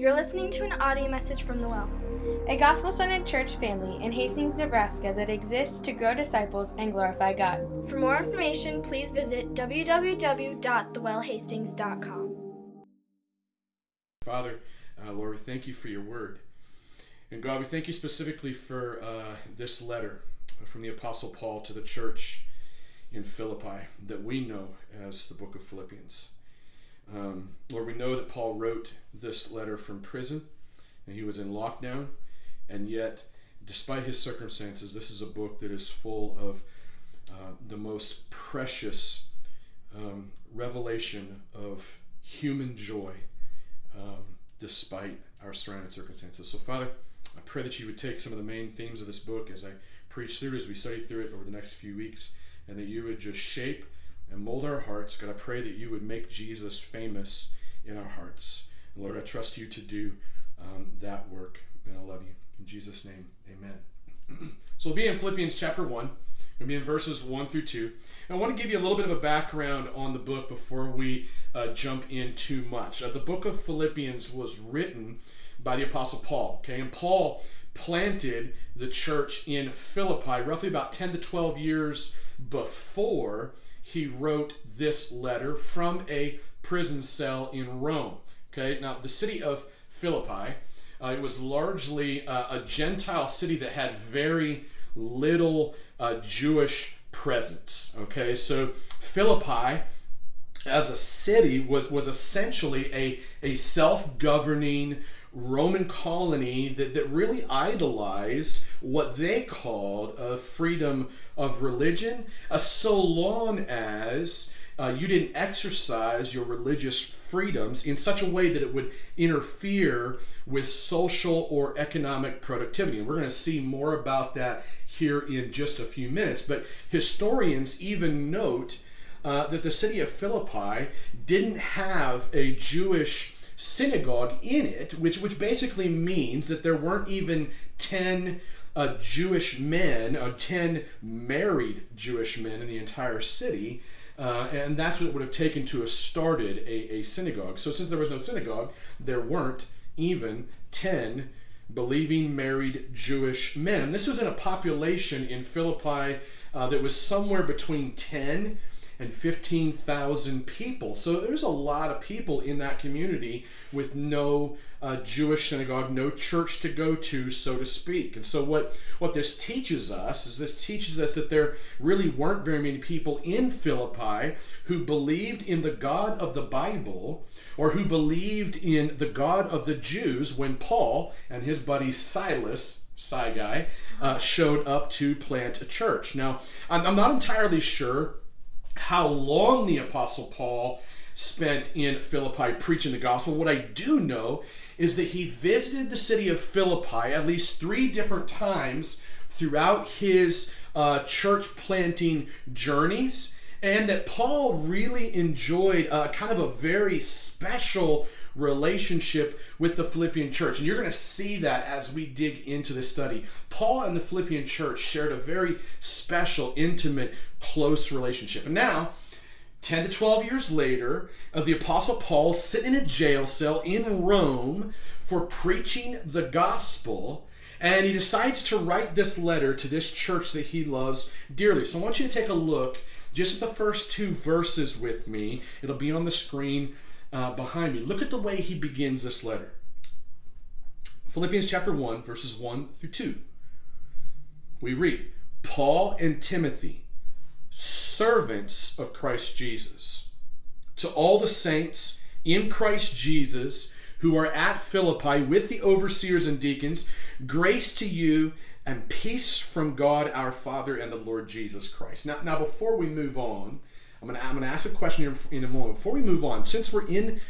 You're listening to an audio message from The Well, a gospel centered church family in Hastings, Nebraska that exists to grow disciples and glorify God. For more information, please visit www.thewellhastings.com. Father, uh, Lord, we thank you for your word. And God, we thank you specifically for uh, this letter from the Apostle Paul to the church in Philippi that we know as the book of Philippians. Um, Lord, we know that Paul wrote this letter from prison and he was in lockdown, and yet, despite his circumstances, this is a book that is full of uh, the most precious um, revelation of human joy um, despite our surrounding circumstances. So, Father, I pray that you would take some of the main themes of this book as I preach through, as we study through it over the next few weeks, and that you would just shape and mold our hearts. God, I pray that you would make Jesus famous in our hearts. And Lord, I trust you to do um, that work, and I love you. In Jesus' name, amen. so we'll be in Philippians chapter 1. We'll be in verses 1 through 2. And I want to give you a little bit of a background on the book before we uh, jump in too much. Uh, the book of Philippians was written by the Apostle Paul, okay? And Paul planted the church in Philippi roughly about 10 to 12 years before he wrote this letter from a prison cell in Rome. Okay, now the city of Philippi, uh, it was largely uh, a Gentile city that had very little uh, Jewish presence. Okay, so Philippi as a city was, was essentially a, a self governing Roman colony that, that really idolized what they called a freedom of religion, uh, so long as uh, you didn't exercise your religious freedoms in such a way that it would interfere with social or economic productivity. And we're going to see more about that here in just a few minutes. But historians even note uh, that the city of Philippi didn't have a Jewish synagogue in it, which which basically means that there weren't even ten uh, Jewish men, uh, ten married Jewish men in the entire city. Uh, and that's what it would have taken to have started a, a synagogue. So, since there was no synagogue, there weren't even 10 believing married Jewish men. And this was in a population in Philippi uh, that was somewhere between 10 and 15,000 people. So there's a lot of people in that community with no uh, Jewish synagogue, no church to go to, so to speak. And so what, what this teaches us is this teaches us that there really weren't very many people in Philippi who believed in the God of the Bible or who believed in the God of the Jews when Paul and his buddy Silas Psy guy, uh, showed up to plant a church. Now, I'm, I'm not entirely sure how long the Apostle Paul spent in Philippi preaching the gospel. What I do know is that he visited the city of Philippi at least three different times throughout his uh, church planting journeys, and that Paul really enjoyed uh, kind of a very special relationship with the Philippian church. And you're going to see that as we dig into this study. Paul and the Philippian church shared a very special, intimate, close relationship. And now, 10 to 12 years later, uh, the Apostle Paul sitting in a jail cell in Rome for preaching the gospel. And he decides to write this letter to this church that he loves dearly. So I want you to take a look just at the first two verses with me. It'll be on the screen uh, behind me. Look at the way he begins this letter. Philippians chapter 1, verses 1 through 2. We read Paul and Timothy, servants of Christ Jesus, to all the saints in Christ Jesus who are at Philippi with the overseers and deacons, grace to you and peace from God our Father and the Lord Jesus Christ. Now, now before we move on, I'm to I'm to ask a question here in a moment. Before we move on, since we're in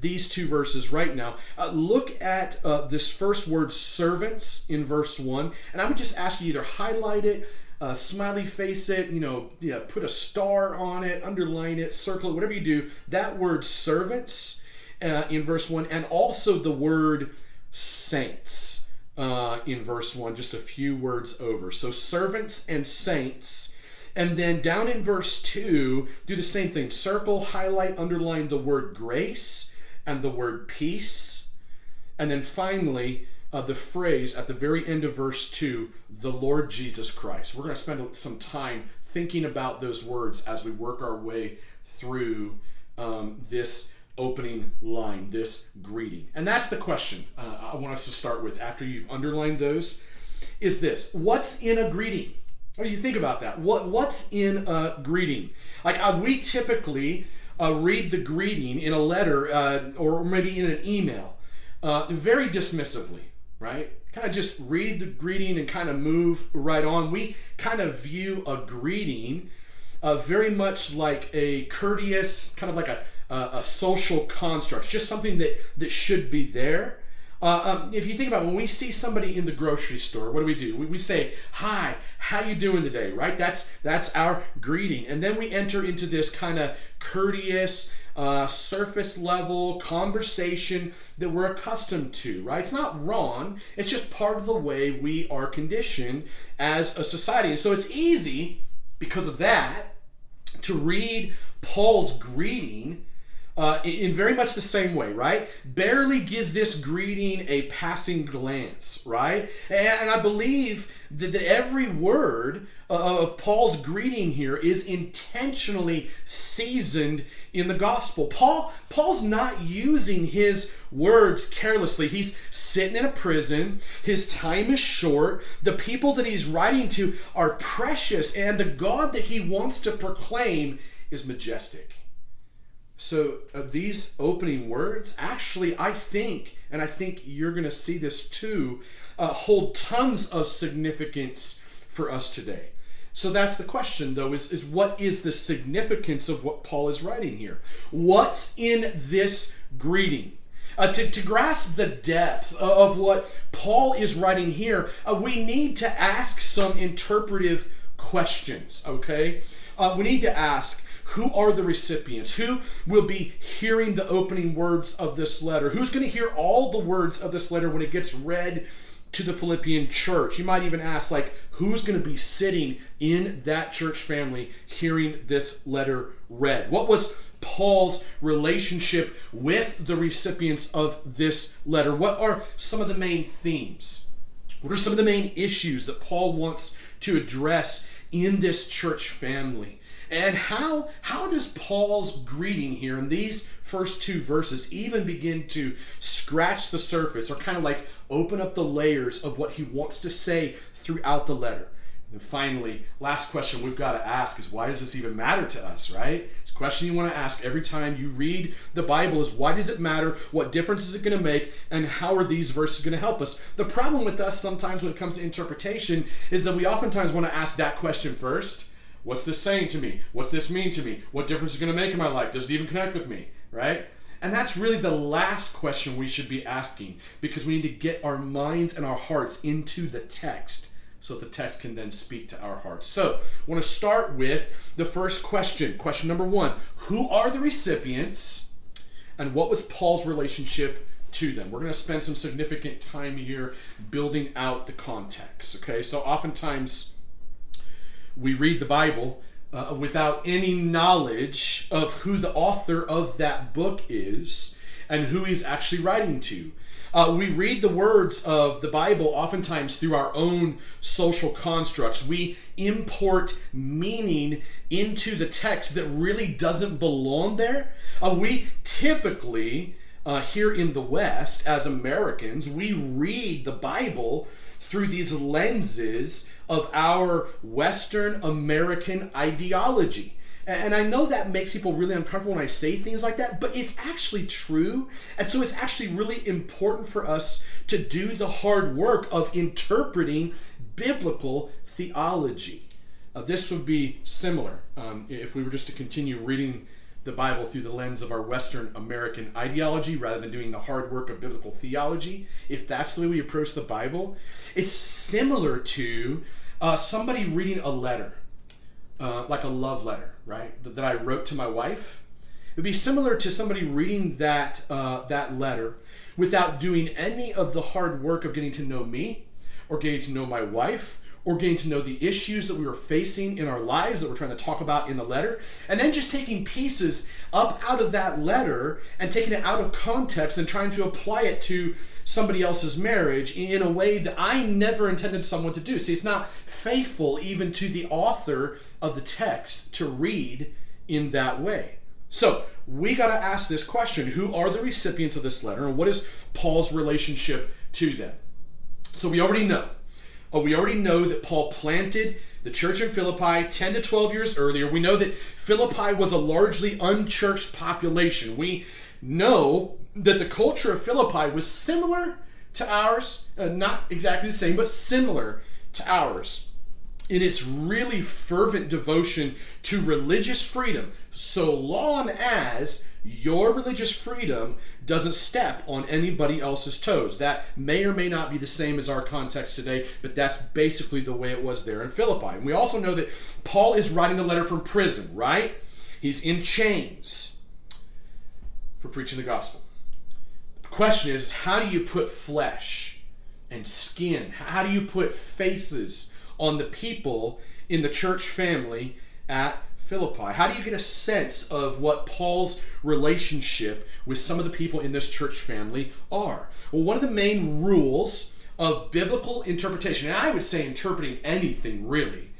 these two verses right now, uh, look at uh, this first word servants in verse 1. And I would just ask you either highlight it, uh, smiley face it, you know, yeah, put a star on it, underline it, circle it, whatever you do. That word servants uh, in verse 1, and also the word saints uh, in verse 1, just a few words over. So servants and saints and then down in verse 2, do the same thing circle, highlight, underline the word grace and the word peace. And then finally, uh, the phrase at the very end of verse 2, the Lord Jesus Christ. We're going to spend some time thinking about those words as we work our way through um, this opening line, this greeting. And that's the question uh, I want us to start with after you've underlined those is this What's in a greeting? What do you think about that? What What's in a greeting? Like uh, we typically uh, read the greeting in a letter uh, or maybe in an email uh, very dismissively, right? Kind of just read the greeting and kind of move right on. We kind of view a greeting uh, very much like a courteous, kind of like a, a, a social construct, just something that, that should be there. Uh, um, if you think about when we see somebody in the grocery store, what do we do? We, we say, "Hi, how you doing today?" Right? That's that's our greeting, and then we enter into this kind of courteous, uh, surface level conversation that we're accustomed to. Right? It's not wrong. It's just part of the way we are conditioned as a society, and so it's easy because of that to read Paul's greeting uh, in very much the same way, right? Barely give this greeting a passing glance, right? And, I believe that, every word of Paul's greeting here is intentionally seasoned in the gospel. Paul Paul's not using his words carelessly. He's sitting in a prison. His time is short. The people that he's writing to are precious and the God that he wants to proclaim is majestic. So, uh, these opening words, actually, I think, and I think you're going to see this too, uh, hold tons of significance for us today. So that's the question, though, is, is what is the significance of what Paul is writing here? What's in this greeting? Uh, to, to grasp the depth of what Paul is writing here, uh, we need to ask some interpretive questions, okay? Uh, we need to ask who are the recipients? Who will be hearing the opening words of this letter? Who's going to hear all the words of this letter when it gets read to the Philippian church? You might even ask, like, who's going to be sitting in that church family hearing this letter read? What was Paul's relationship with the recipients of this letter? What are some of the main themes? What are some of the main issues that Paul wants to address in this church family? And how how does Paul's greeting here in these first two verses even begin to scratch the surface or kind of like open up the layers of what he wants to say throughout the letter? And finally, last question we've got to ask is why does this even matter to us, right? It's a question you want to ask every time you read the Bible is why does it matter? What difference is it going to make? And how are these verses going to help us? The problem with us sometimes when it comes to interpretation is that we oftentimes want to ask that question first What's this saying to me? What's this mean to me? What difference is it going to make in my life? Does it even connect with me? Right? And that's really the last question we should be asking because we need to get our minds and our hearts into the text so the text can then speak to our hearts. So, I want to start with the first question. Question number one Who are the recipients and what was Paul's relationship to them? We're going to spend some significant time here building out the context. Okay, so oftentimes we read the Bible uh, without any knowledge of who the author of that book is and who he's actually writing to. Uh, we read the words of the Bible oftentimes through our own social constructs. We import meaning into the text that really doesn't belong there. Uh, we typically, uh, here in the West, as Americans, we read the Bible through these lenses of our Western American ideology. And I know that makes people really uncomfortable when I say things like that, but it's actually true. And so it's actually really important for us to do the hard work of interpreting biblical theology. Uh, this would be similar um, if we were just to continue reading the Bible through the lens of our Western American ideology rather than doing the hard work of biblical theology, if that's the way we approach the Bible, it's similar to uh, somebody reading a letter, uh, like a love letter, right, that, that, I wrote to my wife. It would be similar to somebody reading that, uh, that letter without doing any of the hard work of getting to know me or getting to know my wife or getting to know the issues that we were facing in our lives that we're trying to talk about in the letter, and then just taking pieces up out of that letter and taking it out of context and trying to apply it to somebody else's marriage in a way that I never intended someone to do. See, it's not faithful even to the author of the text to read in that way. So, we got to ask this question Who are the recipients of this letter, and what is Paul's relationship to them? So, we already know uh, we already know that Paul planted the church in Philippi 10 to 12 years earlier. We know that Philippi was a largely unchurched population. We know that the culture of Philippi was similar to ours, uh, not exactly the same, but similar to ours in its really fervent devotion to religious freedom, so long as your religious freedom doesn't step on anybody else's toes. That may or may not be the same as our context today, but that's basically the way it was there in Philippi. And we also know that Paul is writing a letter from prison, right? He's in chains for preaching the gospel. The question is how do you put flesh and skin? How do you put faces on the people in the church family at Philippi? How do you get a sense of what Paul's relationship with some of the people in this church family are? Well, one of the main rules of biblical interpretation, and I would say interpreting anything really,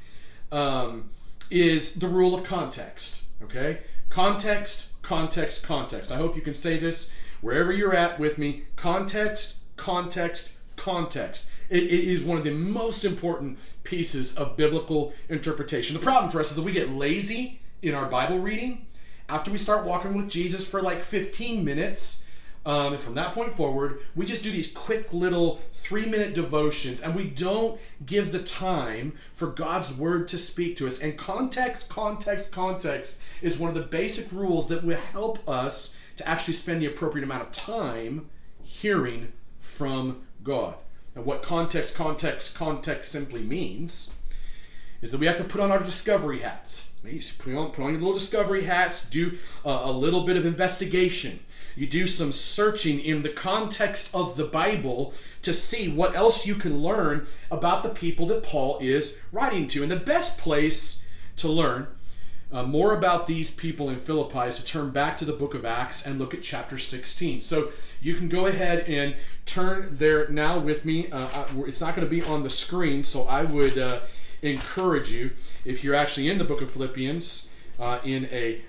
um, is the rule of context. Okay? Context, context, context. I hope you can say this wherever you're at with me. Context, context, context. It, it is one of the most important pieces of biblical interpretation. The problem for us is that we get lazy in our Bible reading after we start walking with Jesus for like 15 minutes. Um, and from that point forward, we just do these quick little three minute devotions and we don't give the time for God's word to speak to us. And context, context, context is one of the basic rules that will help us to actually spend the appropriate amount of time hearing from God. And what context, context, context simply means is that we have to put on our discovery hats. Put on, put on your little discovery hats, do uh, a little bit of investigation. You do some searching in the context of the Bible to see what else you can learn about the people that Paul is writing to. And the best place to learn uh, more about these people in Philippi is to turn back to the book of Acts and look at chapter 16. So you can go ahead and turn there now with me. Uh, it's not going to be on the screen, so I would uh, encourage you, if you're actually in the book of Philippians, uh, in a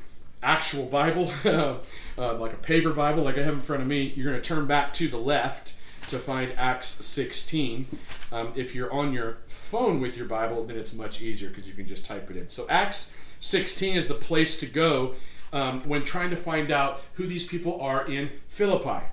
actual Bible, uh, like a paper Bible, like I have in front of me, you're going to turn back to the left to find Acts 16. Um, if you're on your phone with your Bible, then it's much easier because you can just type it in. So Acts 16 is the place to go um, when trying to find out who these people are in Philippi.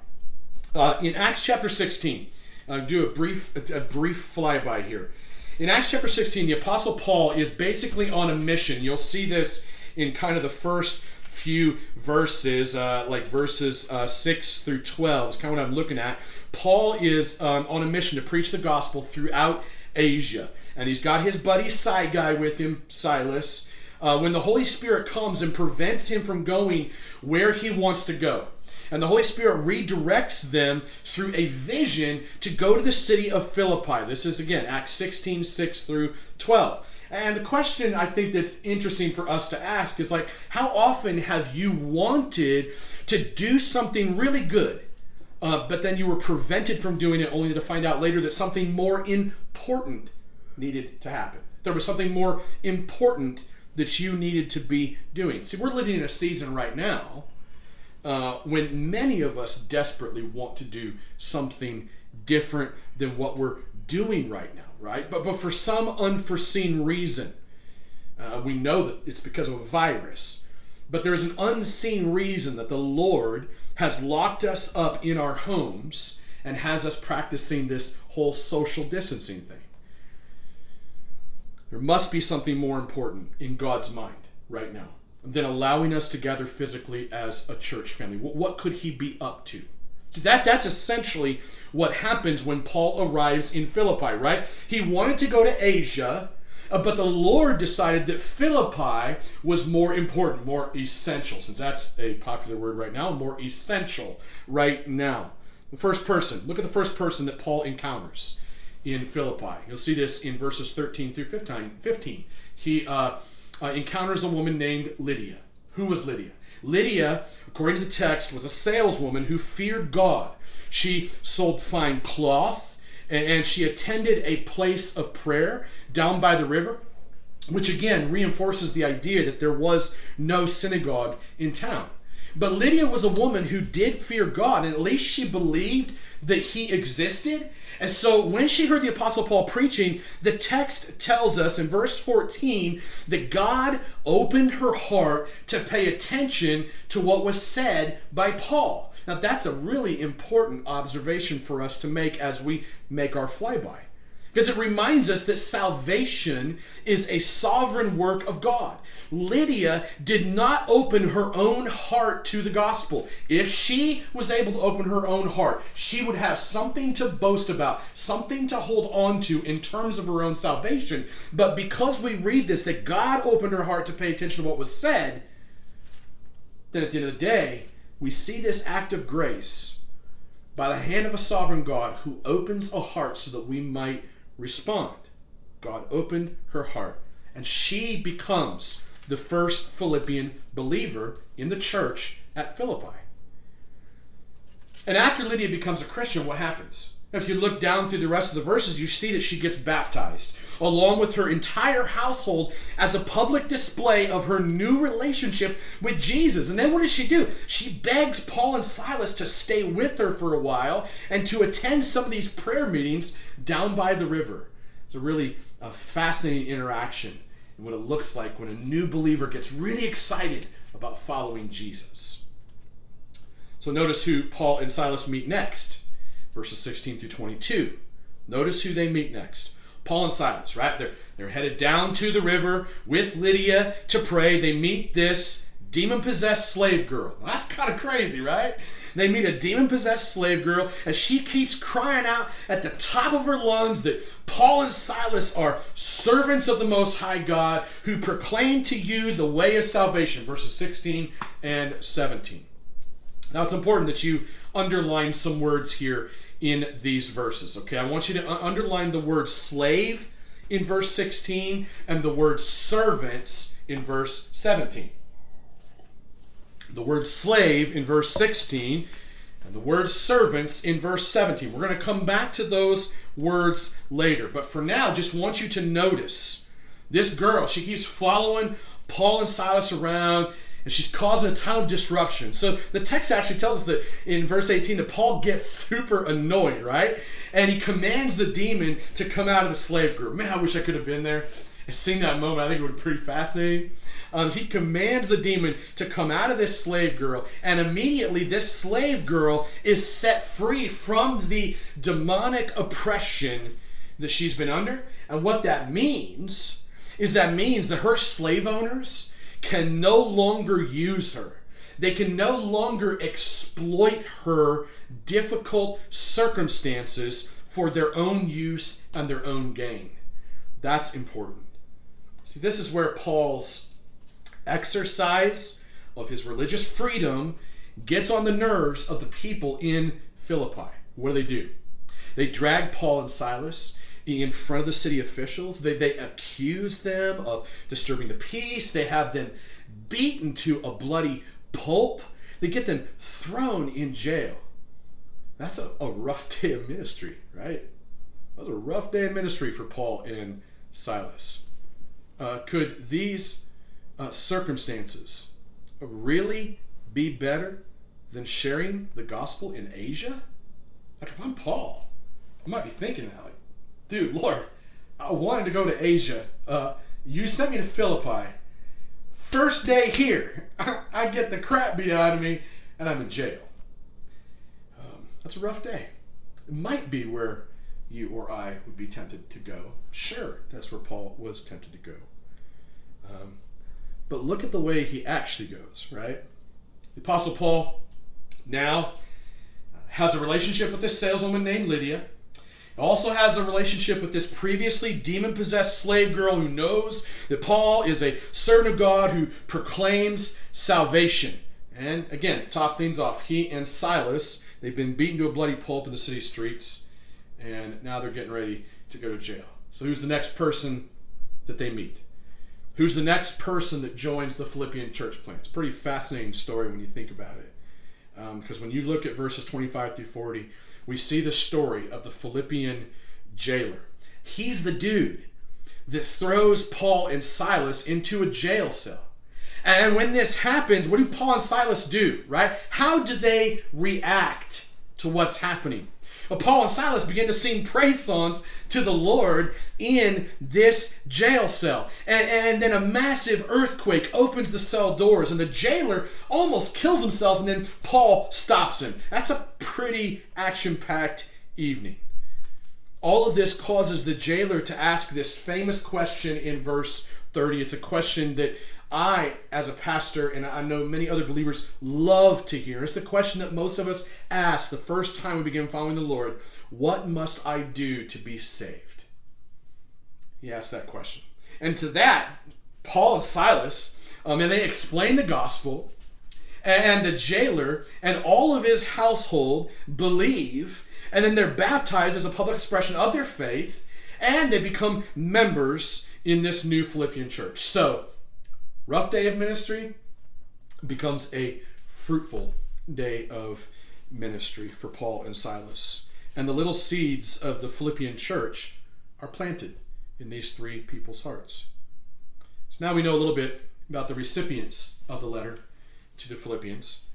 Uh, in Acts chapter 16, I'll do a brief, a brief flyby here. In Acts chapter 16, the Apostle Paul is basically on a mission. You'll see this in kind of the first few verses, uh, like verses uh, 6 through 12, is kind of what I'm looking at. Paul is um, on a mission to preach the gospel throughout Asia. And he's got his buddy side guy with him, Silas uh, when the Holy Spirit comes and prevents him from going where he wants to go. And the Holy Spirit redirects them through a vision to go to the city of Philippi. This is again Acts 16 6 through 12. And the question I think that's interesting for us to ask is like, how often have you wanted to do something really good, uh, but then you were prevented from doing it only to find out later that something more important needed to happen? There was something more important that you needed to be doing. See, we're living in a season right now uh, when many of us desperately want to do something different than what we're doing right now, right? But, but for some unforeseen reason, uh, we know that it's because of a virus, but there's an unseen reason that the Lord has locked us up in our homes and has us practicing this whole social distancing thing. There must be something more important in God's mind right now than allowing us to gather physically as a church family. What could he be up to? That that's essentially what happens when Paul arrives in Philippi, right? He wanted to go to Asia, uh, but the Lord decided that Philippi was more important, more essential, since that's a popular word right now, more essential right now. The first person, look at the first person that Paul encounters in Philippi. You'll see this in verses 13 through 15. 15. He uh, uh, encounters a woman named Lydia. Who was Lydia? Lydia, according to the text, was a saleswoman who feared God. She sold fine cloth and, and she attended a place of prayer down by the river, which again reinforces the idea that there was no synagogue in town. But Lydia was a woman who did fear God, and at least she believed that he existed. And so when she heard the Apostle Paul preaching, the text tells us in verse 14 that God opened her heart to pay attention to what was said by Paul. Now, that's a really important observation for us to make as we make our flyby. Because it reminds us that salvation is a sovereign work of God. Lydia did not open her own heart to the gospel. If she was able to open her own heart, she would have something to boast about, something to hold on to in terms of her own salvation. But because we read this, that God opened her heart to pay attention to what was said, then at the end of the day, we see this act of grace by the hand of a sovereign God who opens a heart so that we might respond. God opened her heart, and she becomes the first Philippian believer in the church at Philippi. And after Lydia becomes a Christian, what happens? If you look down through the rest of the verses, you see that she gets baptized, along with her entire household, as a public display of her new relationship with Jesus. And then what does she do? She begs Paul and Silas to stay with her for a while and to attend some of these prayer meetings down by the river. It's a really uh, fascinating interaction and what it looks like when a new believer gets really excited about following Jesus. So notice who Paul and Silas meet next verses 16 through 22. Notice who they meet next. Paul and Silas, right? They're, they're headed down to the river with Lydia to pray. They meet this demon possessed slave girl. Well, that's kind of crazy, right? They meet a demon possessed slave girl as she keeps crying out at the top of her lungs that Paul and Silas are servants of the Most High God who proclaim to you the way of salvation. Verses 16 and 17. Now it's important that you underline some words here in these verses. Okay, I want you to underline the word slave in verse 16 and the word servants in verse 17. The word slave in verse 16 and the word servants in verse 17. We're going to come back to those words later, but for now, just want you to notice this girl. She keeps following Paul and Silas around and she's causing a ton of disruption. So the text actually tells us that in verse 18 that Paul gets super annoyed, right? And he commands the demon to come out of the slave group. Man, I wish I could have been there and seen that moment. I think it would be pretty fascinating. Um, he commands the demon to come out of this slave girl, and immediately this slave girl is set free from the demonic oppression that she's been under. And what that means is that means that her slave owners can no longer use her. They can no longer exploit her difficult circumstances for their own use and their own gain. That's important. See, this is where Paul's exercise of his religious freedom gets on the nerves of the people in Philippi. What do they do? They drag Paul and Silas in front of the city officials. They, they accuse them of disturbing the peace. They have them beaten to a bloody pulp. They get them thrown in jail. That's a, a rough day of ministry, right? That was a rough day of ministry for Paul and Silas. Uh, could these uh, circumstances really be better than sharing the gospel in Asia? Like, if I'm Paul, I might be thinking that, like, dude, Lord, I wanted to go to Asia. Uh, you sent me to Philippi. First day here, I get the crap beat out of me, and I'm in jail. Um, that's a rough day. It might be where you or I would be tempted to go. Sure, that's where Paul was tempted to go. Um, but look at the way he actually goes, right? The Apostle Paul now has a relationship with this saleswoman named Lydia also has a relationship with this previously demon possessed slave girl who knows that Paul is a servant of God who proclaims salvation. And again, to top things off, he and Silas, they've been beaten to a bloody pulp in the city streets. and now they're getting ready to go to jail. So, who's the next person that they meet? Who's the next person that joins the Philippian church plant? It's a pretty fascinating story when you think about it. Um, because when you look at verses 25 through 40, we see the story of the Philippian jailer. He's the dude that throws Paul and Silas into a jail cell. And when this happens, what do Paul and Silas do, right? How do they react to what's happening? Well, Paul and Silas begin to sing praise songs to the Lord in this jail cell. And, and then a massive earthquake opens the cell doors, and the jailer almost kills himself, and then Paul stops him. That's a pretty action packed evening. All of this causes the jailer to ask this famous question in verse 30. It's a question that I, as a pastor, and I know many other believers love to hear. It's the question that most of us ask the first time we begin following the Lord What must I do to be saved? He asked that question. And to that, Paul and Silas, um, and they explain the gospel, and the jailer and all of his household believe, and then they're baptized as a public expression of their faith, and they become members in this new Philippian church. So, rough day of ministry becomes a fruitful day of ministry for Paul and Silas. And the little seeds of the Philippian church are planted in these three people's hearts. So now we know a little bit about the recipients of the letter to the Philippians.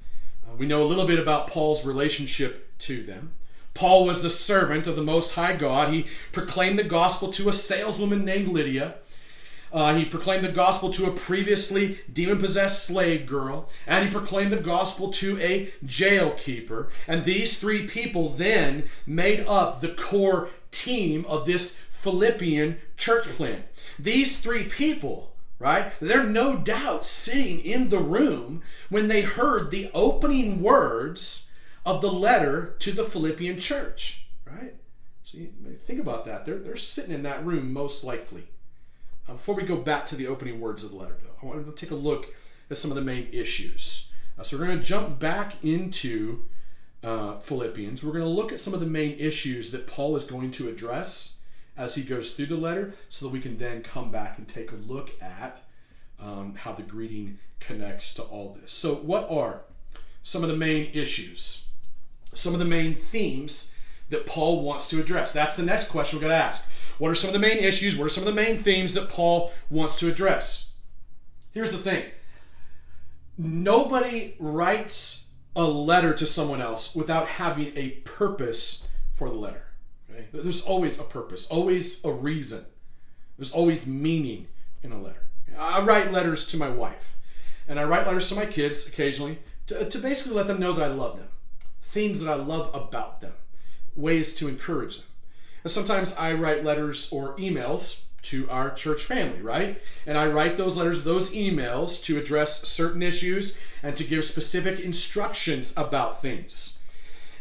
Uh, we know a little bit about Paul's relationship to them. Paul was the servant of the Most High God. He proclaimed the gospel to a saleswoman named Lydia. Uh, he proclaimed the gospel to a previously demon possessed slave girl, and he proclaimed the gospel to a jail keeper. And these three people then made up the core team of this Philippian church plant. These three people, right, they're no doubt sitting in the room when they heard the opening words of the letter to the Philippian church, right? So think about that. They're, they're sitting in that room most likely. Uh, before we go back to the opening words of the letter, though, I want to take a look at some of the main issues. Uh, so we're going to jump back into uh, Philippians. We're going to look at some of the main issues that Paul is going to address as he goes through the letter, so that we can then come back and take a look at um, how the greeting connects to all this. So, what are some of the main issues? Some of the main themes that Paul wants to address? That's the next question we're going to ask. What are some of the main issues? What are some of the main themes that Paul wants to address? Here's the thing nobody writes a letter to someone else without having a purpose for the letter. Okay? There's always a purpose, always a reason. There's always meaning in a letter. I write letters to my wife, and I write letters to my kids occasionally to, to basically let them know that I love them, themes that I love about them, ways to encourage them. Sometimes I write letters or emails to our church family, right? And I write those letters, those emails to address certain issues and to give specific instructions about things.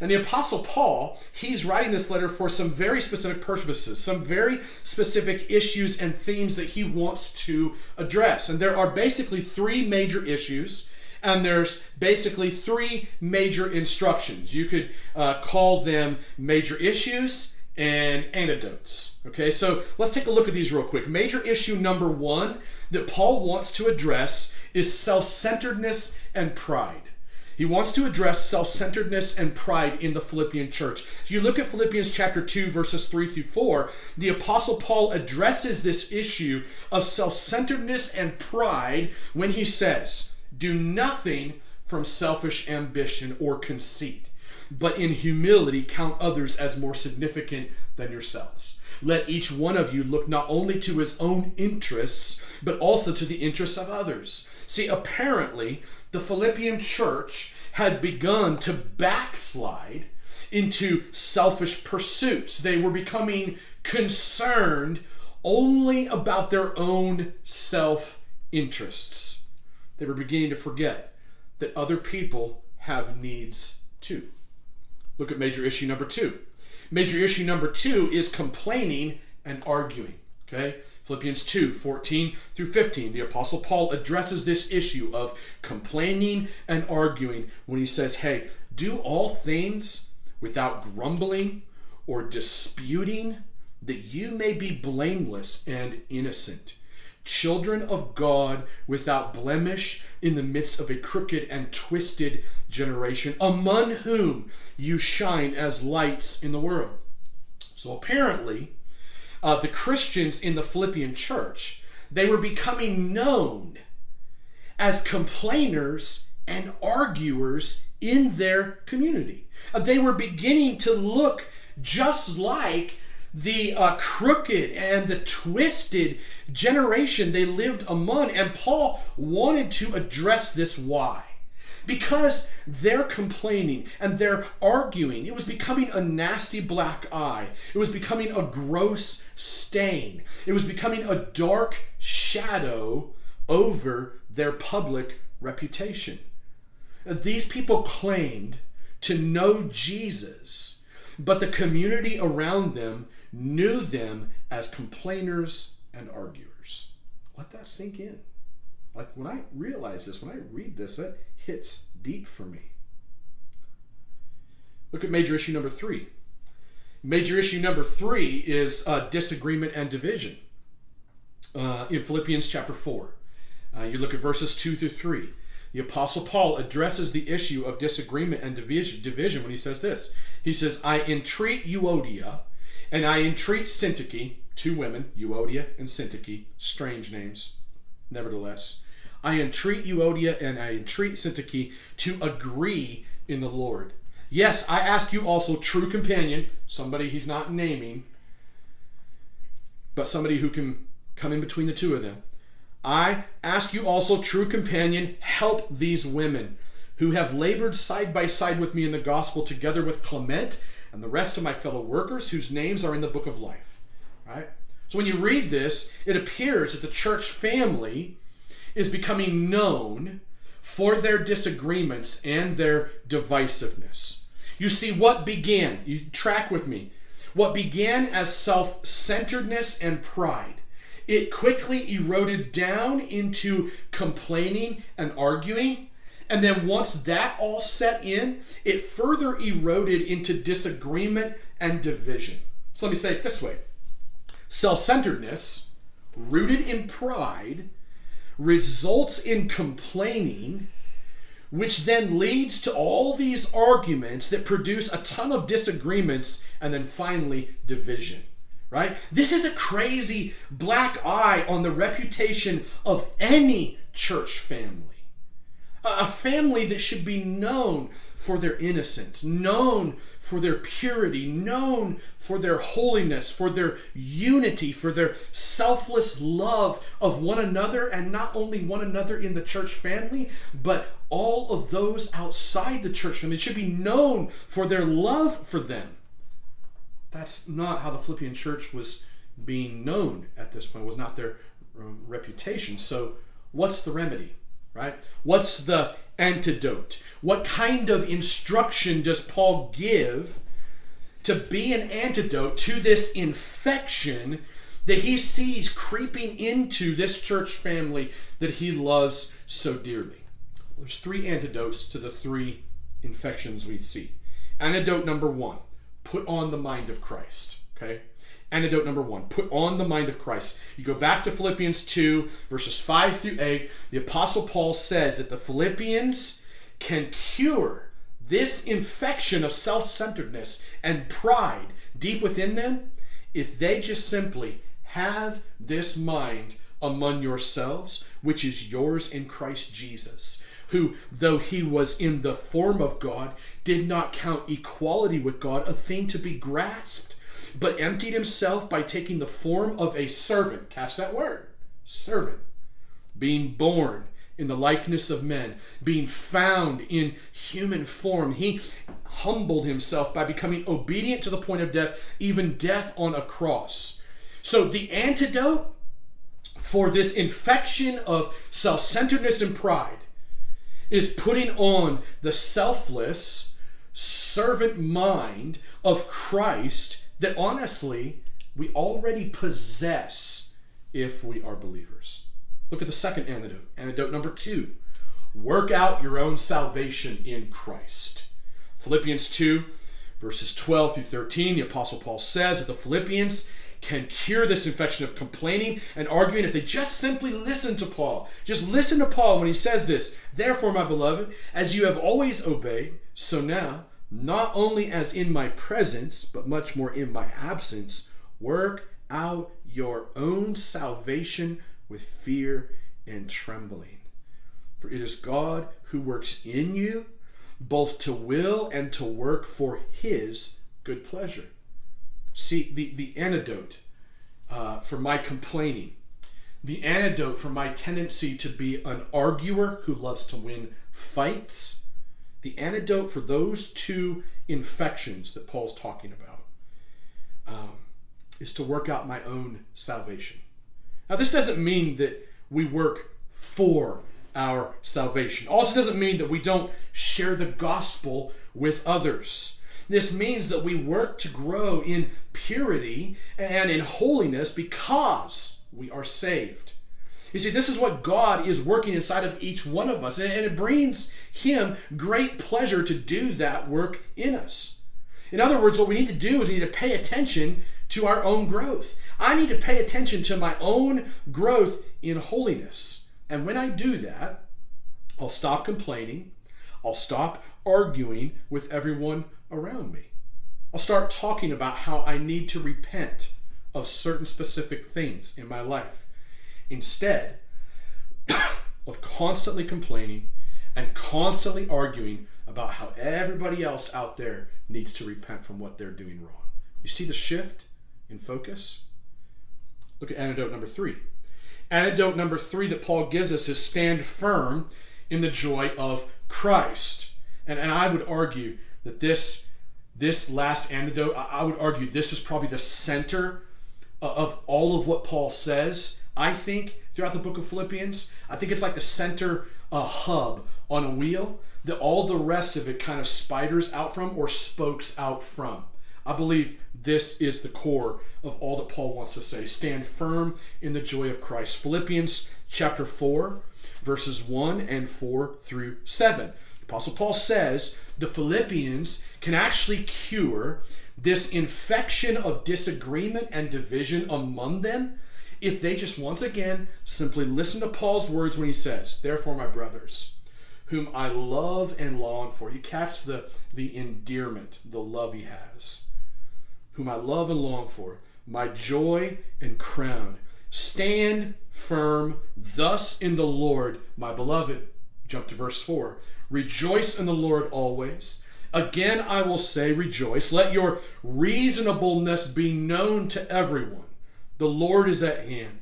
And the Apostle Paul, he's writing this letter for some very specific purposes, some very specific issues and themes that he wants to address. And there are basically three major issues, and there's basically three major instructions. You could uh, call them major issues and antidotes. Okay, so let's take a look at these real quick. Major issue number one that Paul wants to address is self centeredness and pride. He wants to address self centeredness and pride in the Philippian church. If you look at Philippians chapter 2, verses 3 through 4, the Apostle Paul addresses this issue of self centeredness and pride when he says, Do nothing from selfish ambition or conceit but in humility count others as more significant than yourselves. Let each one of you look not only to his own interests, but also to the interests of others. See, apparently, the Philippian church had begun to backslide into selfish pursuits. They were becoming concerned only about their own self interests. They were beginning to forget that other people have needs too. Look at major issue number two. Major issue number two is complaining and arguing. Okay? Philippians 2 14 through 15. The Apostle Paul addresses this issue of complaining and arguing when he says, Hey, do all things without grumbling or disputing, that you may be blameless and innocent, children of God without blemish in the midst of a crooked and twisted generation, among whom you shine as lights in the world. So apparently, uh, the Christians in the Philippian church, they were becoming known as complainers and arguers in their community. Uh, they were beginning to look just like the uh, crooked and the twisted generation they lived among. And Paul wanted to address this why. Because they're complaining and they're arguing. It was becoming a nasty black eye. It was becoming a gross stain. It was becoming a dark shadow over their public reputation. These people claimed to know Jesus, but the community around them knew them as complainers and arguers. Let that sink in. Like when I realize this, when I read this, it hits deep for me. Look at major issue number three. Major issue number three is uh, disagreement and division. Uh, in Philippians chapter 4, uh, you look at verses 2 through 3. The Apostle Paul addresses the issue of disagreement and division, division when he says this. He says, I entreat Euodia and I entreat Syntyche, two women, Euodia and Syntyche, strange names, nevertheless. I entreat Euodia and I entreat Syntyche to agree in the Lord. Yes, I ask you also, true companion, somebody he's not naming, but somebody who can come in between the two of them. I ask you also, true companion, help these women who have labored side by side with me in the gospel together with Clement and the rest of my fellow workers whose names are in the book of life. Right? So when you read this, it appears that the church family is becoming known for their disagreements and their divisiveness. You see, what began, you track with me, what began as self centeredness and pride, it quickly eroded down into complaining and arguing. And then once that all set in, it further eroded into disagreement and division. So let me say it this way self centeredness, rooted in pride, results in complaining, which then leads to all these arguments that produce a ton of disagreements and then finally division. Right? This is a crazy black eye on the reputation of any church family. A family that should be known for their innocence, known for their purity, known for their holiness, for their unity, for their selfless love of one another, and not only one another in the church family, but all of those outside the church family. Should be known for their love for them. That's not how the Philippian church was being known at this point, it was not their um, reputation. So, what's the remedy, right? What's the antidote? What kind of instruction does Paul give to be an antidote to this infection that he sees creeping into this church family that he loves so dearly? There's three antidotes to the three infections we see. Antidote number one put on the mind of Christ. Okay? Antidote number one put on the mind of Christ. You go back to Philippians 2, verses 5 through 8. The Apostle Paul says that the Philippians can cure this infection of self centeredness and pride deep within them if they just simply have this mind among yourselves, which is yours in Christ Jesus who, though he was in the form of God, did not count equality with God a thing to be grasped, but emptied himself by taking the form of a servant. Catch that word servant. Being born in the likeness of men, being found in human form. He humbled himself by becoming obedient to the point of death, even death on a cross. So, the antidote for this infection of self centeredness and pride is putting on the selfless servant mind of Christ that honestly we already possess if we are believers. Look at the second antidote. Antidote number two work out your own salvation in Christ. Philippians 2, verses 12 through 13, the Apostle Paul says that the Philippians can cure this infection of complaining and arguing if they just simply listen to Paul. Just listen to Paul when he says this. Therefore, my beloved, as you have always obeyed, so now, not only as in my presence, but much more in my absence, work out your own salvation with fear and trembling. For it is God who works in you both to will and to work for his good pleasure. See, the, the antidote uh, for my complaining, the antidote for my tendency to be an arguer who loves to win fights, the antidote for those two infections that Paul's talking about um, is to work out my own salvation. Now, this doesn't mean that we work for our salvation. Also, doesn't mean that we don't share the gospel with others. This means that we work to grow in purity and in holiness because we are saved. You see, this is what God is working inside of each one of us, and it brings Him great pleasure to do that work in us. In other words, what we need to do is we need to pay attention to our own growth. I need to pay attention to my own growth in holiness. And when I do that, I'll stop complaining. I'll stop arguing with everyone around me. I'll start talking about how I need to repent of certain specific things in my life instead of constantly complaining and constantly arguing about how everybody else out there needs to repent from what they're doing wrong. You see the shift in focus? Look at antidote number three. Antidote number three that Paul gives us is stand firm in the joy of Christ. And, and I would argue that this, this last antidote, I, I would argue this is probably the center of all of what Paul says. I think throughout the book of Philippians, I think it's like the center uh, hub on a wheel that all the rest of it kind of spiders out from or spokes out from. I believe this is the core of all that Paul wants to say. Stand firm in the joy of Christ. Philippians chapter 4, verses 1 and 4 through 7. Apostle Paul says the Philippians can actually cure this infection of disagreement and division among them if they just once again simply listen to Paul's words when he says, Therefore, my brothers, whom I love and long for. You catch the, the endearment, the love he has whom I love and long for, my joy and crown. Stand firm thus in the Lord, my beloved. Jump to verse 4. Rejoice in the Lord always. Again, I will say, rejoice. Let your reasonableness be known to everyone. The Lord is at hand.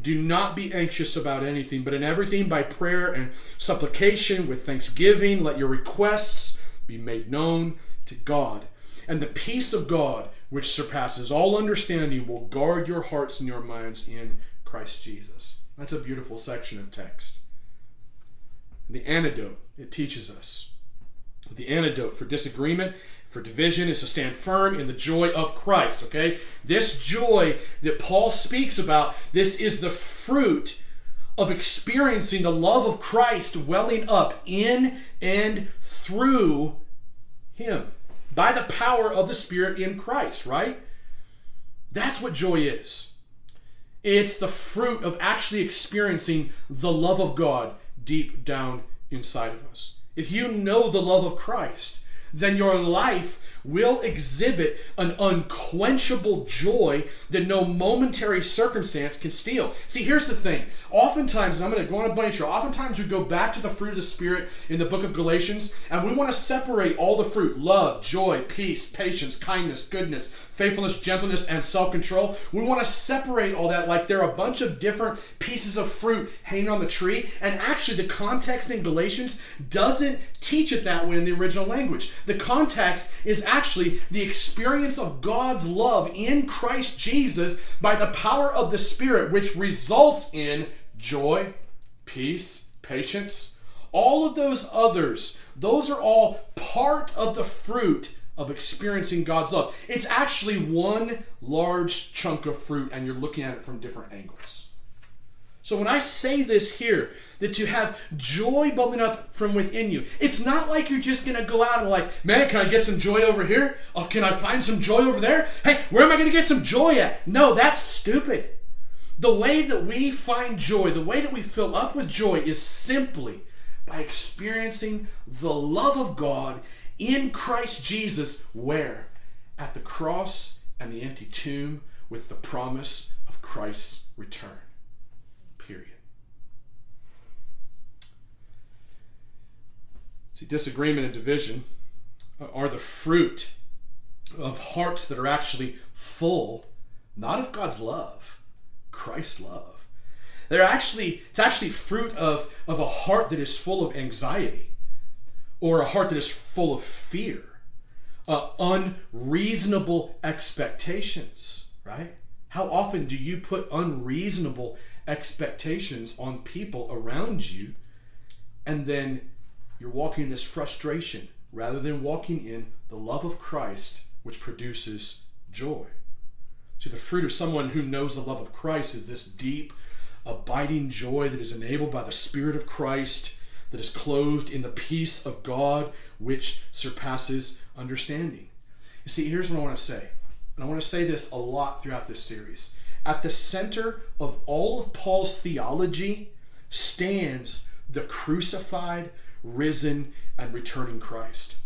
Do not be anxious about anything, but in everything by prayer and supplication with thanksgiving, let your requests be made known to God. And the peace of God, which surpasses all understanding, will guard your hearts and your minds in Christ Jesus. That's a beautiful section of text. The antidote it teaches us. The antidote for disagreement, for division, is to stand firm in the joy of Christ. Okay? This joy that Paul speaks about, this is the fruit of experiencing the love of Christ welling up in and through Him by the power of the Spirit in Christ, right? That's what joy is. It's the fruit of actually experiencing the love of God deep down inside of us. If you know the love of Christ, then your life will exhibit an unquenchable joy that no momentary circumstance can steal. See, here's the thing. Oftentimes, I'm going to go on a bunny trail, oftentimes we go back to the fruit of the Spirit in the book of Galatians, and we want to separate all the fruit love, joy, peace, patience, kindness, goodness, faithfulness, gentleness, and self control. We want to separate all that like they're a bunch of different pieces of fruit hanging on the tree. And actually, the context in Galatians doesn't teach it that way in the original language. The context is actually the experience of God's love in Christ Jesus by the power of the Spirit, which results in joy, peace, patience. All of those others, those are all part of the fruit of experiencing God's love. It's actually one large chunk of fruit, and you're looking at it from different angles. So when I say this here, that you have joy bubbling up from within you, it's not like you're just gonna go out and like, man, can I get some joy over here? Oh, can I find some joy over there? Hey, where am I gonna get some joy at? No, that's stupid. The way that we find joy, the way that we fill up with joy is simply by experiencing the love of God in Christ Jesus, where? At the cross and the empty tomb with the promise of Christ's return. See, disagreement and division are the fruit of hearts that are actually full, not of God's love, Christ's love. They're actually, it's actually fruit of, of a heart that is full of anxiety or a heart that is full of fear, uh, unreasonable expectations, right? How often do you put unreasonable expectations on people around you and then you're walking in this frustration rather than walking in the love of Christ, which produces joy? See, the fruit of someone who knows the love of Christ is this deep, abiding joy that is enabled by the Spirit of Christ, that is clothed in the peace of God, which surpasses understanding. You see, here's what I want to say, and I want to say this a lot throughout this series. At the center of all of Paul's theology stands the crucified, risen, and returning Christ.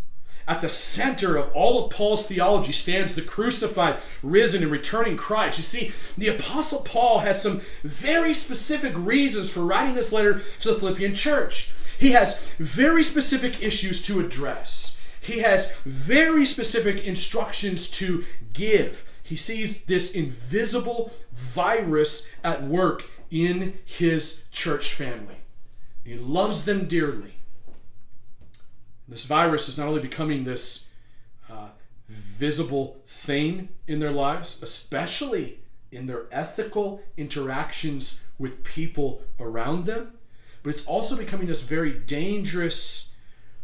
At the center of all of Paul's theology stands the crucified, risen, and returning Christ. You see, the Apostle Paul has some very specific reasons for writing this letter to the Philippian church. He has very specific issues to address, he has very specific instructions to give. He sees this invisible virus at work in his church family. He loves them dearly. This virus is not only becoming this uh, visible thing in their lives, especially in their ethical interactions with people around them, but it's also becoming this very dangerous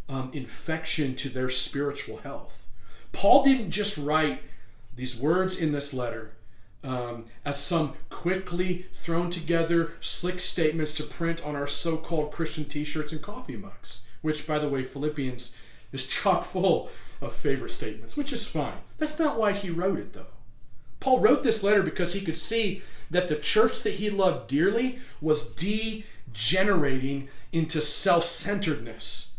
um, infection to their spiritual health. Paul didn't just write these words in this letter um, as some quickly thrown together slick statements to print on our so called Christian t shirts and coffee mugs which, by the way, Philippians is chock full of favorite statements, which is fine. That's not why he wrote it, though. Paul wrote this letter because he could see that the church that he loved dearly was degenerating into self centeredness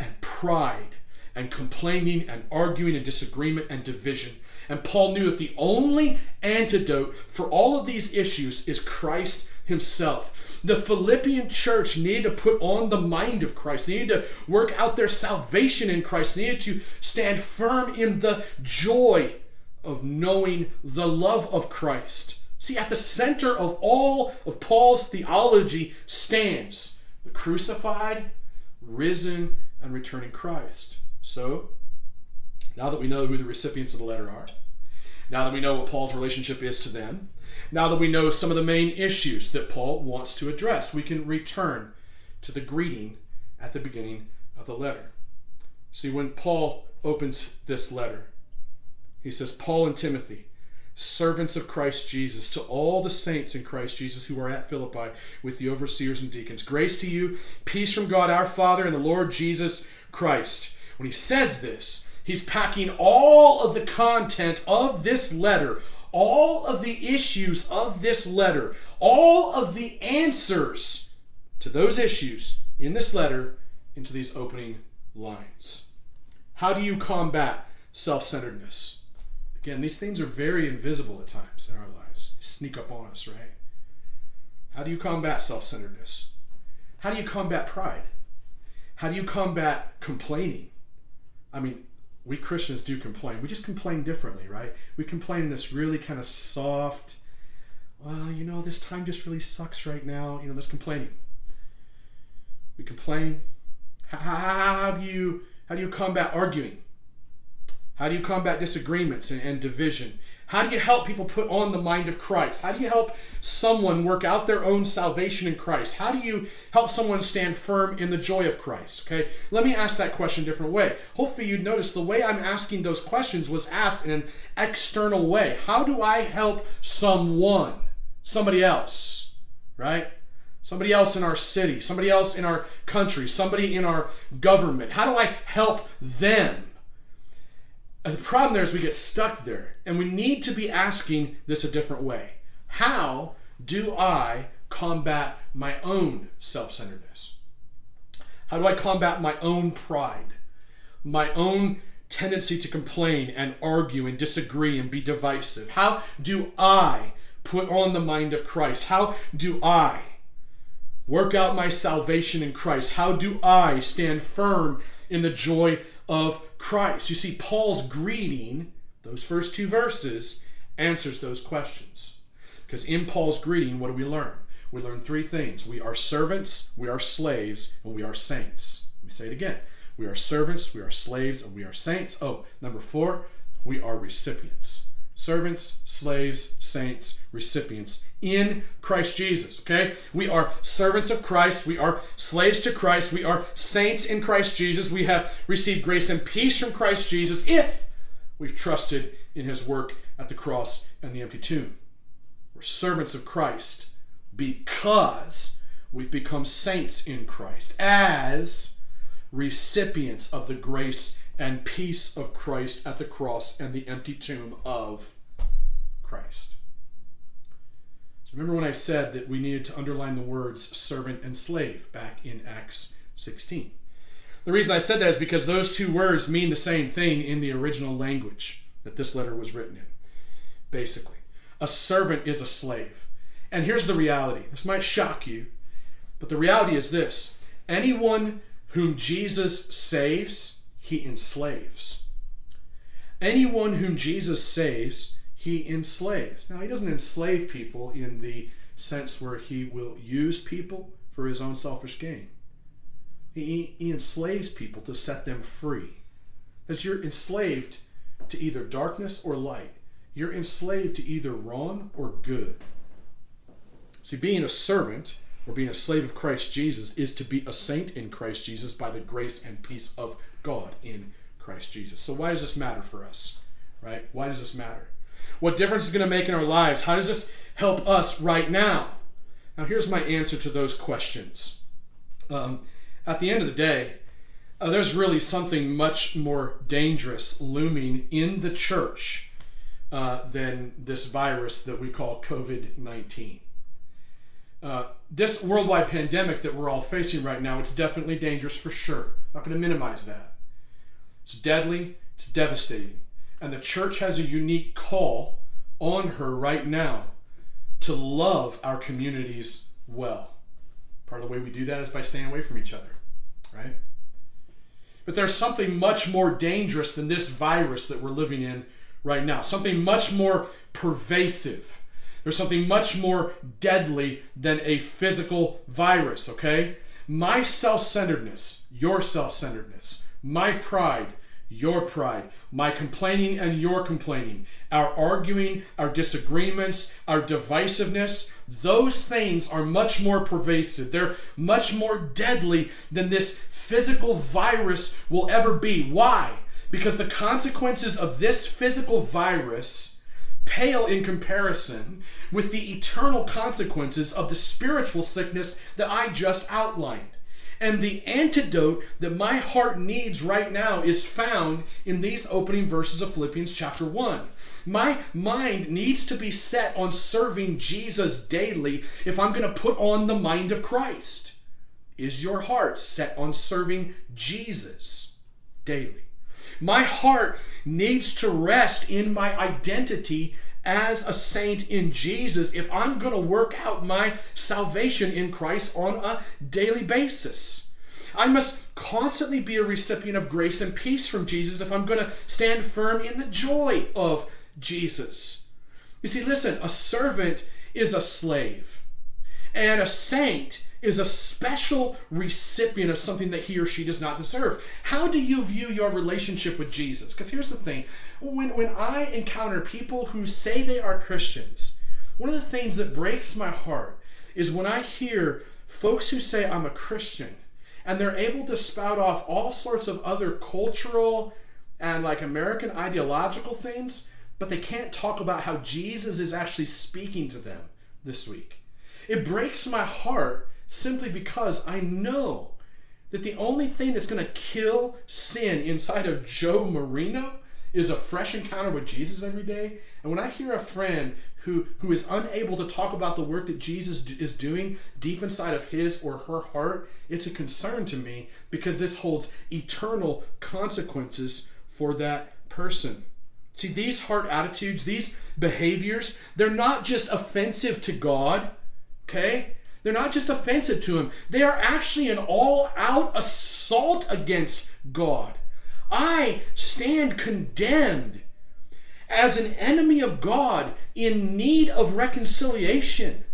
and pride and complaining and arguing and disagreement and division. And Paul knew that the only antidote for all of these issues is Christ himself. The Philippian church needed to put on the mind of Christ. They needed to work out their salvation in Christ. They needed to stand firm in the joy of knowing the love of Christ. See, at the center of all of Paul's theology stands the crucified, risen, and returning Christ. So, now that we know who the recipients of the letter are, now that we know what Paul's relationship is to them, now that we know some of the main issues that Paul wants to address, we can return to the greeting at the beginning of the letter. See, when Paul opens this letter, he says, Paul and Timothy, servants of Christ Jesus, to all the saints in Christ Jesus who are at Philippi with the overseers and deacons. Grace to you, peace from God our Father and the Lord Jesus Christ. When he says this, he's packing all of the content of this letter, all of the issues of this letter, all of the answers to those issues in this letter into these opening lines. How do you combat self centeredness? Again, these things are very invisible at times in our lives, they sneak up on us, right? How do you combat self centeredness? How do you combat pride? How do you combat complaining? I mean, we Christians do complain. We just complain differently, right? We complain in this really kind of soft, well, you know, this time just really sucks right now. You know, there's complaining. We complain. How, do you how do you combat arguing? How do you combat disagreements and, and division? How do you help people put on the mind of Christ? How do you help someone work out their own salvation in Christ? How do you help someone stand firm in the joy of Christ? Okay, let me ask that question a different way. Hopefully, you'd notice the way I'm asking those questions was asked in an external way. How do I help someone, somebody else, right? somebody else in our city, somebody else in our country, somebody in our government? How do I help them? And the problem there is we get stuck there, and we need to be asking this a different way. How do I combat my own self centeredness? How do I combat my own pride, my own tendency to complain and argue and disagree and be divisive? How do I put on the mind of Christ? How do I work out my salvation in Christ? How do I stand firm in the joy of Christ? You see, Paul's greeting, those first two verses, answers those questions. Because in Paul's greeting, what do we learn? We learn three things we are servants, we are slaves, and we are saints. Let me say it again. We are servants, we are slaves, and we are saints. Oh, number four, we are recipients servants, slaves, saints, recipients in Christ Jesus. Okay? We are servants of Christ. We are slaves to Christ. We are saints in Christ Jesus. We have received grace and peace from Christ Jesus if we've trusted in his work at the cross and the empty tomb. We're servants of Christ because we've become saints in Christ as recipients of the grace and peace of Christ at the cross and the empty tomb of Christ. So remember when I said that we needed to underline the words servant and slave back in Acts 16. The reason I said that is because those two words mean the same thing in the original language that this letter was written in. Basically, a servant is a slave. And here's the reality this might shock you, but the reality is this anyone whom Jesus saves, he enslaves. Anyone whom Jesus saves, he enslaves. Now, he doesn't enslave people in the sense where he will use people for his own selfish gain. He, he enslaves people to set them free. That you're enslaved to either darkness or light. You're enslaved to either wrong or good. See, being a servant or being a slave of Christ Jesus is to be a saint in Christ Jesus by the grace and peace of God in Christ Jesus. So, why does this matter for us? Right? Why does this matter? What difference is going to make in our lives? How does this help us right now? Now, here's my answer to those questions. Um, at the end of the day, uh, there's really something much more dangerous looming in the church uh, than this virus that we call COVID 19. Uh, this worldwide pandemic that we're all facing right now, it's definitely dangerous for sure. I'm Not going to minimize that. It's deadly, it's devastating. And the church has a unique call on her right now to love our communities well. Part of the way we do that is by staying away from each other, right? But there's something much more dangerous than this virus that we're living in right now, something much more pervasive. There's something much more deadly than a physical virus, okay? My self centeredness, your self centeredness, my pride, your pride, my complaining and your complaining, our arguing, our disagreements, our divisiveness, those things are much more pervasive. They're much more deadly than this physical virus will ever be. Why? Because the consequences of this physical virus pale in comparison with the eternal consequences of the spiritual sickness that I just outlined. And the antidote that my heart needs right now is found in these opening verses of Philippians chapter 1. My mind needs to be set on serving Jesus daily if I'm going to put on the mind of Christ. Is your heart set on serving Jesus daily? My heart needs to rest in my identity as a saint in Jesus if I'm going to work out my salvation in Christ on a daily basis. I must constantly be a recipient of grace and peace from Jesus if I'm going to stand firm in the joy of Jesus. You see, listen, a servant is a slave, and a saint is a special recipient of something that he or she does not deserve. How do you view your relationship with Jesus? Because here's the thing when, when I encounter people who say they are Christians, one of the things that breaks my heart is when I hear folks who say, I'm a Christian, and they're able to spout off all sorts of other cultural and like American ideological things, but they can't talk about how Jesus is actually speaking to them this week. It breaks my heart simply because I know that the only thing that's going to kill sin inside of Joe Marino is a fresh encounter with Jesus every day. And when I hear a friend who, who is unable to talk about the work that Jesus is doing deep inside of his or her heart, it's a concern to me because this holds eternal consequences for that person. See, these heart attitudes, these behaviors, they're not just offensive to God, okay? They're not just offensive to him, they are actually an all out assault against God. I stand condemned as an enemy of God in need of reconciliation.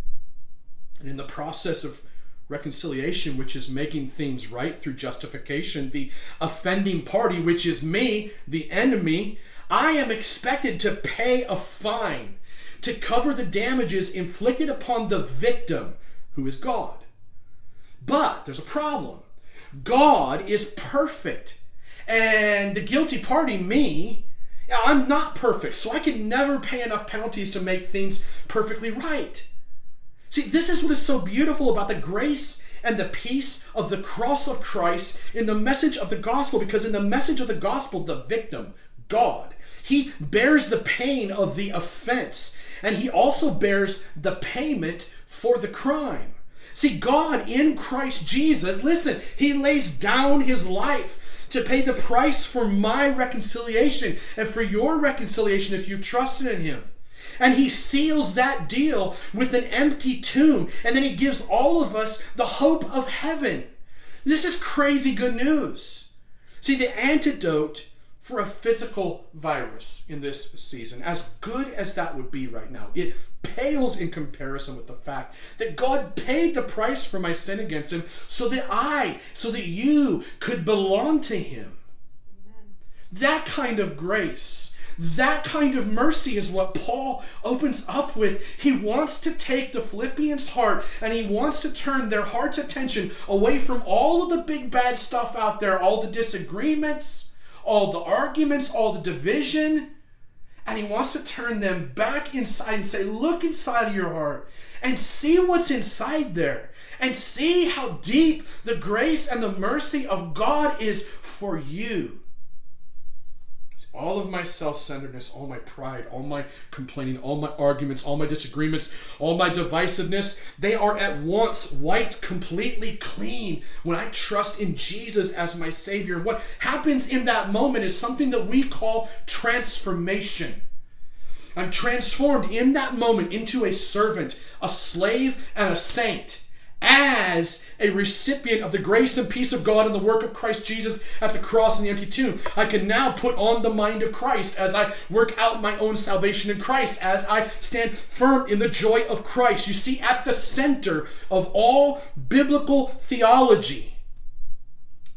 And in the process of reconciliation, which is making things right through justification, the offending party, which is me, the enemy, I am expected to pay a fine to cover the damages inflicted upon the victim who is God. But there's a problem God is perfect. And the guilty party, me, I'm not perfect, so I can never pay enough penalties to make things perfectly right. See, this is what is so beautiful about the grace and the peace of the cross of Christ in the message of the gospel, because in the message of the gospel, the victim, God, he bears the pain of the offense, and he also bears the payment for the crime. See, God in Christ Jesus, listen, He lays down His life to pay the price for my reconciliation and for your reconciliation if you trusted in Him. And He seals that deal with an empty tomb, and then He gives all of us the hope of heaven. This is crazy good news. See, the antidote for a physical virus in this season, as good as that would be right now, it pales in comparison with the fact that God paid the price for my sin against him so that I, so that you could belong to him. Amen. That kind of grace, that kind of mercy is what Paul opens up with. He wants to take the Philippians' heart and he wants to turn their heart's attention away from all of the big bad stuff out there, all the disagreements all the arguments, all the division, and he wants to turn them back inside and say, Look inside of your heart and see what's inside there and see how deep the grace and the mercy of God is for you all of my self centeredness, all my pride, all my complaining, all my arguments, all my disagreements, all my divisiveness, they are at once wiped completely clean when I trust in Jesus as my Savior. What happens in that moment is something that we call transformation. I'm transformed in that moment into a servant, a slave, and a saint as a recipient of the grace and peace of God and the work of Christ Jesus at the cross and the empty tomb. I can now put on the mind of Christ as I work out my own salvation in Christ, as I stand firm in the joy of Christ. You see, at the center of all biblical theology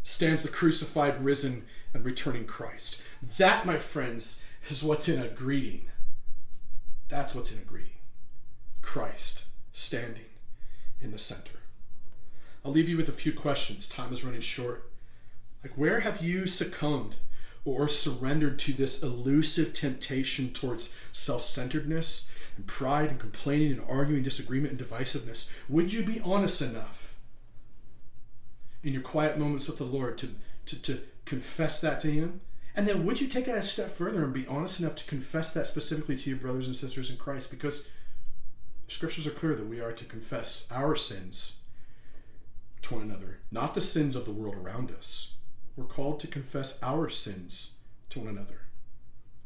stands the crucified, risen, and returning Christ. That, my friends, is what's in a greeting. That's what's in a greeting. Christ standing in the center. I'll leave you with a few questions. Time is running short. Like, where have you succumbed or surrendered to this elusive temptation towards self centeredness and pride and complaining and arguing, disagreement and divisiveness? Would you be honest enough in your quiet moments with the Lord to, to, to confess that to Him? And then would you take a step further and be honest enough to confess that specifically to your brothers and sisters in Christ? Because scriptures are clear that we are to confess our sins to one another, not the sins of the world around us. We're called to confess our sins to one another.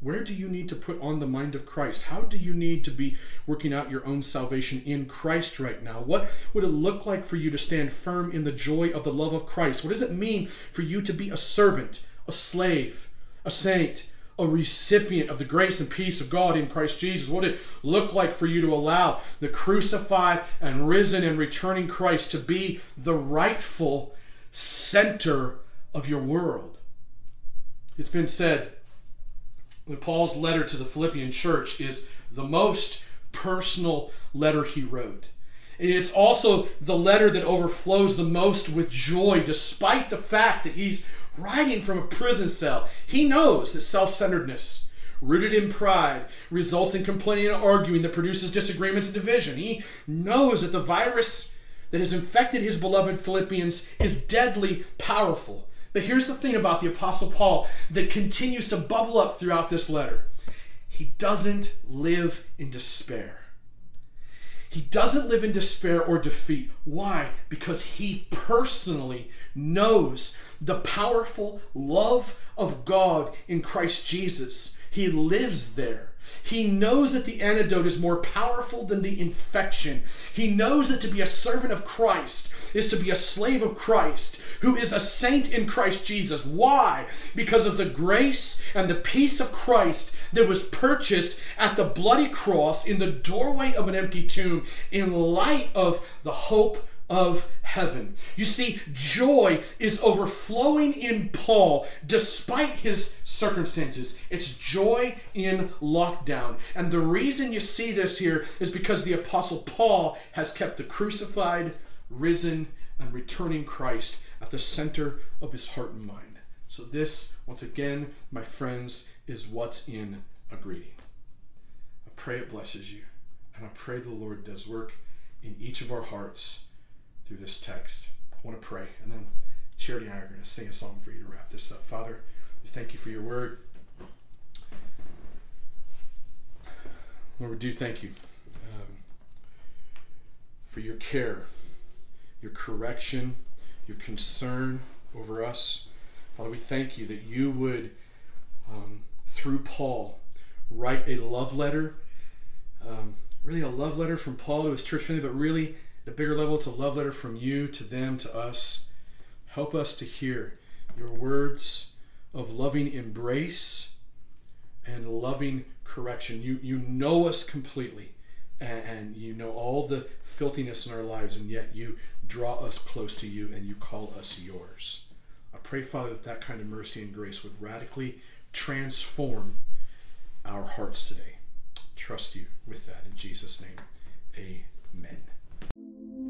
Where do you need to put on the mind of Christ? How do you need to be working out your own salvation in Christ right now? What would it look like for you to stand firm in the joy of the love of Christ? What does it mean for you to be a servant, a slave, a saint, a recipient of the grace and peace of God in Christ Jesus? What did it look like for you to allow the crucified and risen and returning Christ to be the rightful center of your world? It's been said that Paul's letter to the Philippian church is the most personal letter he wrote. It's also the letter that overflows the most with joy, despite the fact that he's writing from a prison cell. He knows that self centeredness, rooted in pride, results in complaining and arguing that produces disagreements and division. He knows that the virus that has infected his beloved Philippians is deadly powerful. But here's the thing about the Apostle Paul that continues to bubble up throughout this letter he doesn't live in despair. He doesn't live in despair or defeat. Why? Because he personally knows the powerful love of God in Christ Jesus. He lives there. He knows that the antidote is more powerful than the infection. He knows that to be a servant of Christ is to be a slave of Christ, who is a saint in Christ Jesus. Why? Because of the grace and the peace of Christ that was purchased at the bloody cross in the doorway of an empty tomb in light of the hope of heaven. You see, joy is overflowing in Paul despite his circumstances. It's joy in lockdown. And the reason you see this here is because the Apostle Paul has kept the crucified, risen, and returning Christ at the center of his heart and mind. So, this, once again, my friends, is what's in a greeting. I pray it blesses you, and I pray the Lord does work in each of our hearts through this text. I want to pray, and then Charity and I are going to sing a song for you to wrap this up. Father, we thank you for your word. Lord, we do thank you um, for your care, your correction, your concern over us. Father, we thank you that you would, um, through Paul, write a love letter. Um, really, a love letter from Paul to his church family, but really a bigger level, it's a love letter from you to them, to us. Help us to hear your words of loving embrace and loving correction. You, you know us completely, and, and you know all the filthiness in our lives, and yet you draw us close to you and you call us yours. I pray, Father, that that kind of mercy and grace would radically transform our hearts today. Trust you with that in Jesus' name. Amen.